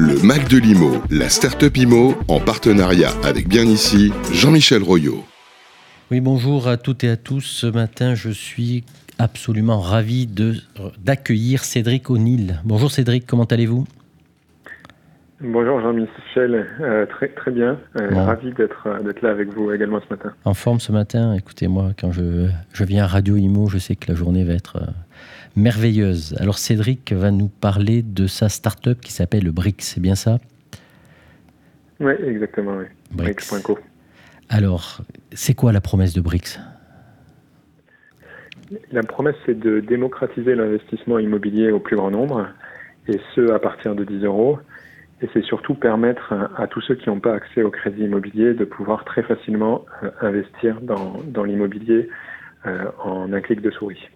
Le Mac de l'IMO, la start-up IMO, en partenariat avec bien ici, Jean-Michel Royot. Oui, bonjour à toutes et à tous. Ce matin, je suis absolument ravi d'accueillir Cédric O'Neill. Bonjour Cédric, comment allez-vous? Bonjour Jean-Michel, euh, très, très bien. Euh, ravi euh, d'être là avec vous également ce matin. En forme ce matin, écoutez-moi, quand je, je, viens à Radio Imo, je sais que la journée va être merveilleuse. Alors Cédric va nous parler de sa start-up qui s'appelle le BRICS, c'est bien ça? Oui, exactement, oui. BRICS.co. Alors, c'est quoi la promesse de BRICS La promesse, c'est de démocratiser l'investissement immobilier au plus grand nombre, et ce, à partir de 10 euros. Et c'est surtout permettre à tous ceux qui n'ont pas accès au crédit immobilier de pouvoir très facilement euh, investir dans, l'immobilier euh, en un clic de souris.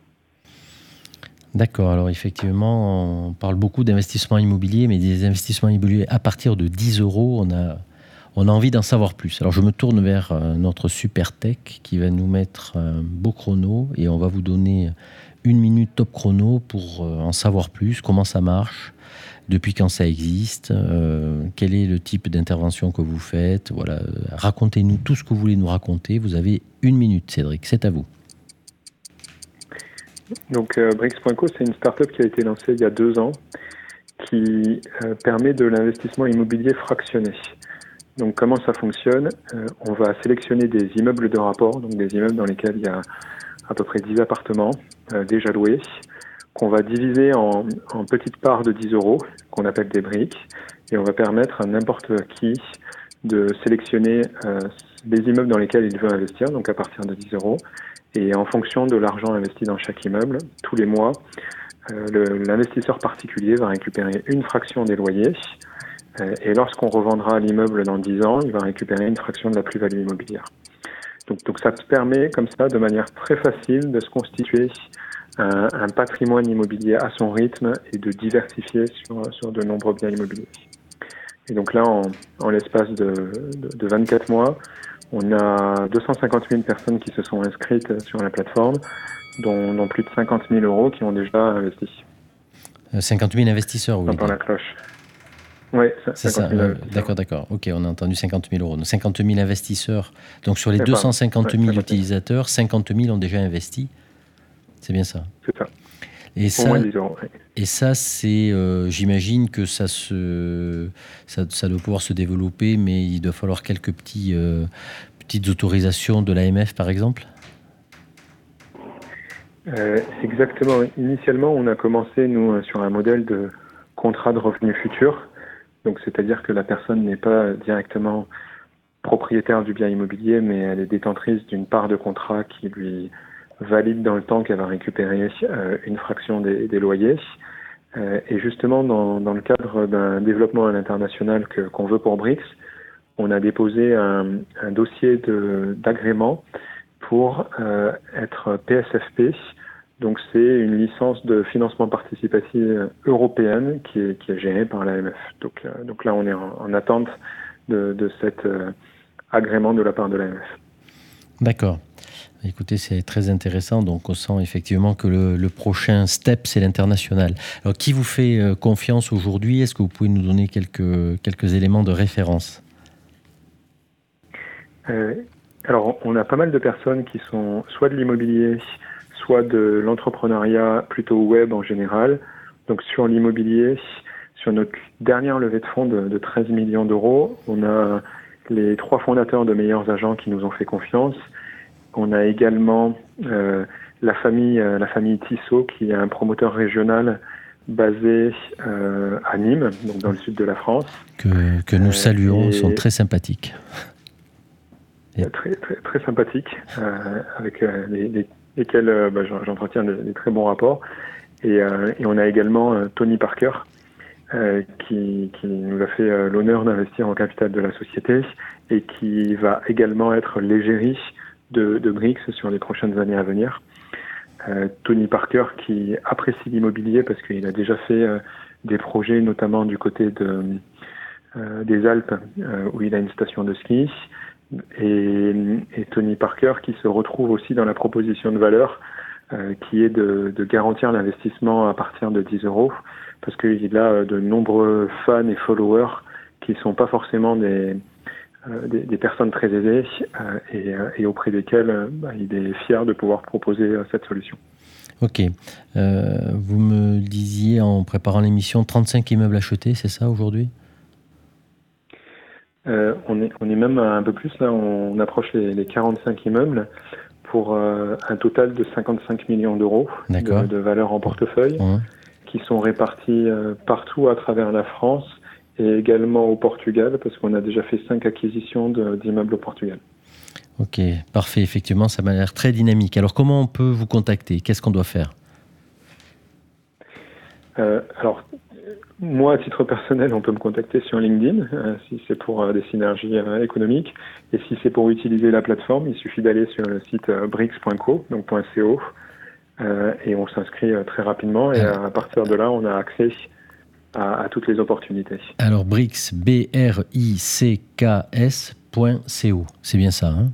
D'accord, alors effectivement, on parle beaucoup d'investissement immobilier, mais des investissements immobiliers à partir de 10 euros, on a, envie d'en savoir plus. Alors je me tourne vers euh, notre super tech qui va nous mettre un beau chrono et on va vous donner une minute top chrono pour en savoir plus, comment ça marche, depuis quand ça existe, euh, quel est le type d'intervention que vous faites. Voilà, racontez-nous tout ce que vous voulez nous raconter. Vous avez une minute, Cédric, c'est à vous. Donc, euh, Brix.co, c'est une start-up qui a été lancée il y a deux ans qui euh, permet de l'investissement immobilier fractionné. Donc, comment ça fonctionne On va sélectionner des immeubles de rapport, donc des immeubles dans lesquels il y a à peu près 10 appartements déjà loués qu'on va diviser en, petites parts de 10 euros, qu'on appelle des briques, et on va permettre à n'importe qui de sélectionner euh, les immeubles dans lesquels il veut investir, donc à partir de 10 euros. Et en fonction de l'argent investi dans chaque immeuble, tous les mois, euh, l'investisseur particulier va récupérer une fraction des loyers. Euh, et lorsqu'on revendra l'immeuble dans 10 ans, il va récupérer une fraction de la plus-value immobilière. Donc, donc ça permet comme ça, de manière très facile, de se constituer un, patrimoine immobilier à son rythme et de diversifier sur, de nombreux biens immobiliers. Et donc là, en, l'espace de, 24 mois, on a 250 000 personnes qui se sont inscrites sur la plateforme, dont, plus de 50 000 euros qui ont déjà investi. 50 euh, 000 investisseurs, oui. Dans la cloche. Oui, c'est ça. Euh, d'accord, d'accord. Ok, on a entendu 50 000 euros. 50 000 investisseurs. Donc sur les 250 000 utilisateurs, 50 000 ont déjà investi. C'est bien ça. C'est ça. Et ça, et ça, c'est, euh, j'imagine que ça se, ça, doit pouvoir se développer, mais il doit falloir quelques petits, euh, petites autorisations de l'AMF, par exemple? Euh, exactement. Initialement, on a commencé nous sur un modèle de contrat de revenus futur. Donc, c'est-à-dire que la personne n'est pas directement propriétaire du bien immobilier, mais elle est détentrice d'une part de contrat qui lui valide dans le temps qu'elle va récupérer euh, une fraction des, loyers. Euh, et justement, dans, le cadre d'un développement à l'international qu'on veut pour BRICS, on a déposé un, dossier d'agrément pour euh, être PSFP. Donc c'est une licence de financement participatif européenne qui est, gérée par l'AMF. Donc, donc là, on est en, attente de cet agrément de la part de l'AMF. D'accord. Écoutez, c'est très intéressant. Donc, on sent effectivement que le, prochain step, c'est l'international. Alors, qui vous fait euh, confiance aujourd'hui? Est-ce que vous pouvez nous donner quelques, quelques éléments de référence? Euh, Alors, on a pas mal de personnes qui sont soit de l'immobilier, soit de l'entrepreneuriat plutôt web en général. Donc, sur l'immobilier, sur notre dernière levée de fonds de, de 13 millions d'euros, on a les trois fondateurs de meilleurs agents qui nous ont fait confiance on a également euh, la famille, euh, la famille Tissot, qui est un promoteur régional basé euh, à Nîmes, donc dans le sud de la France. Que, nous saluons, ils sont très sympathiques. Très, très, très sympathiques, avec lesquels bah, j'entretiens des, très bons rapports. Et, on a également Tony Parker, qui, qui, nous a fait l'honneur d'investir en capital de la société et qui va également être l'égérie de, de BRICS sur les prochaines années à venir. Euh, Tony Parker qui apprécie l'immobilier parce qu'il a déjà fait euh, des projets notamment du côté de, euh, des Alpes où il a une station de ski et, Tony Parker qui se retrouve aussi dans la proposition de valeur qui est de, de garantir l'investissement à partir de 10 euros parce qu'il a de nombreux fans et followers qui ne sont pas forcément des, des, personnes très aisées et, auprès desquelles bah, il est fier de pouvoir proposer cette solution. Ok. vous me disiez en préparant l'émission 35 immeubles achetés, c'est ça aujourd'hui? Euh, on, est, on est même un peu plus là, on approche les, 45 immeubles pour euh, un total de 55 millions d'euros de, valeur en portefeuille qui sont répartis euh, partout à travers la France et également au Portugal parce qu'on a déjà fait cinq acquisitions d'immeubles au Portugal. Ok, parfait. Effectivement, ça m'a l'air très dynamique. Alors, comment on peut vous contacter? Qu'est-ce qu'on doit faire? Alors, moi, à titre personnel, on peut me contacter sur LinkedIn euh, si c'est pour euh, des synergies euh, économiques. Et si c'est pour utiliser la plateforme, il suffit d'aller sur le site bricks.co, donc .co, et on s'inscrit très rapidement. Et à partir de là, on a accès à, toutes les opportunités. Alors, bricks, B-R-I-C-K-S.co, c'est bien ça, hein?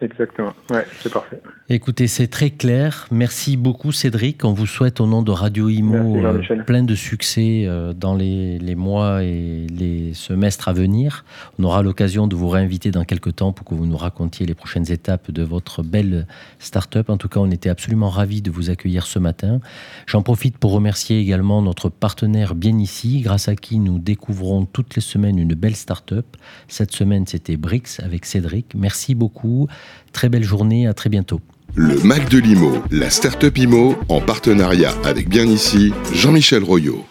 Exactement, ouais, c'est parfait. Écoutez, c'est très clair. Merci beaucoup Cédric. On vous souhaite au nom de Radio Imo euh, plein de succès euh, dans les, mois et les semestres à venir. On aura l'occasion de vous réinviter dans quelques temps pour que vous nous racontiez les prochaines étapes de votre belle start-up. En tout cas, on était absolument ravis de vous accueillir ce matin. J'en profite pour remercier également notre partenaire bien ici, grâce à qui nous découvrons toutes les semaines une belle start-up. Cette semaine, c'était Brix avec Cédric. Merci beaucoup. Très belle journée. À très bientôt. Le Mac de l'IMO, la start-up IMO, en partenariat avec bien ici Jean-Michel Royot.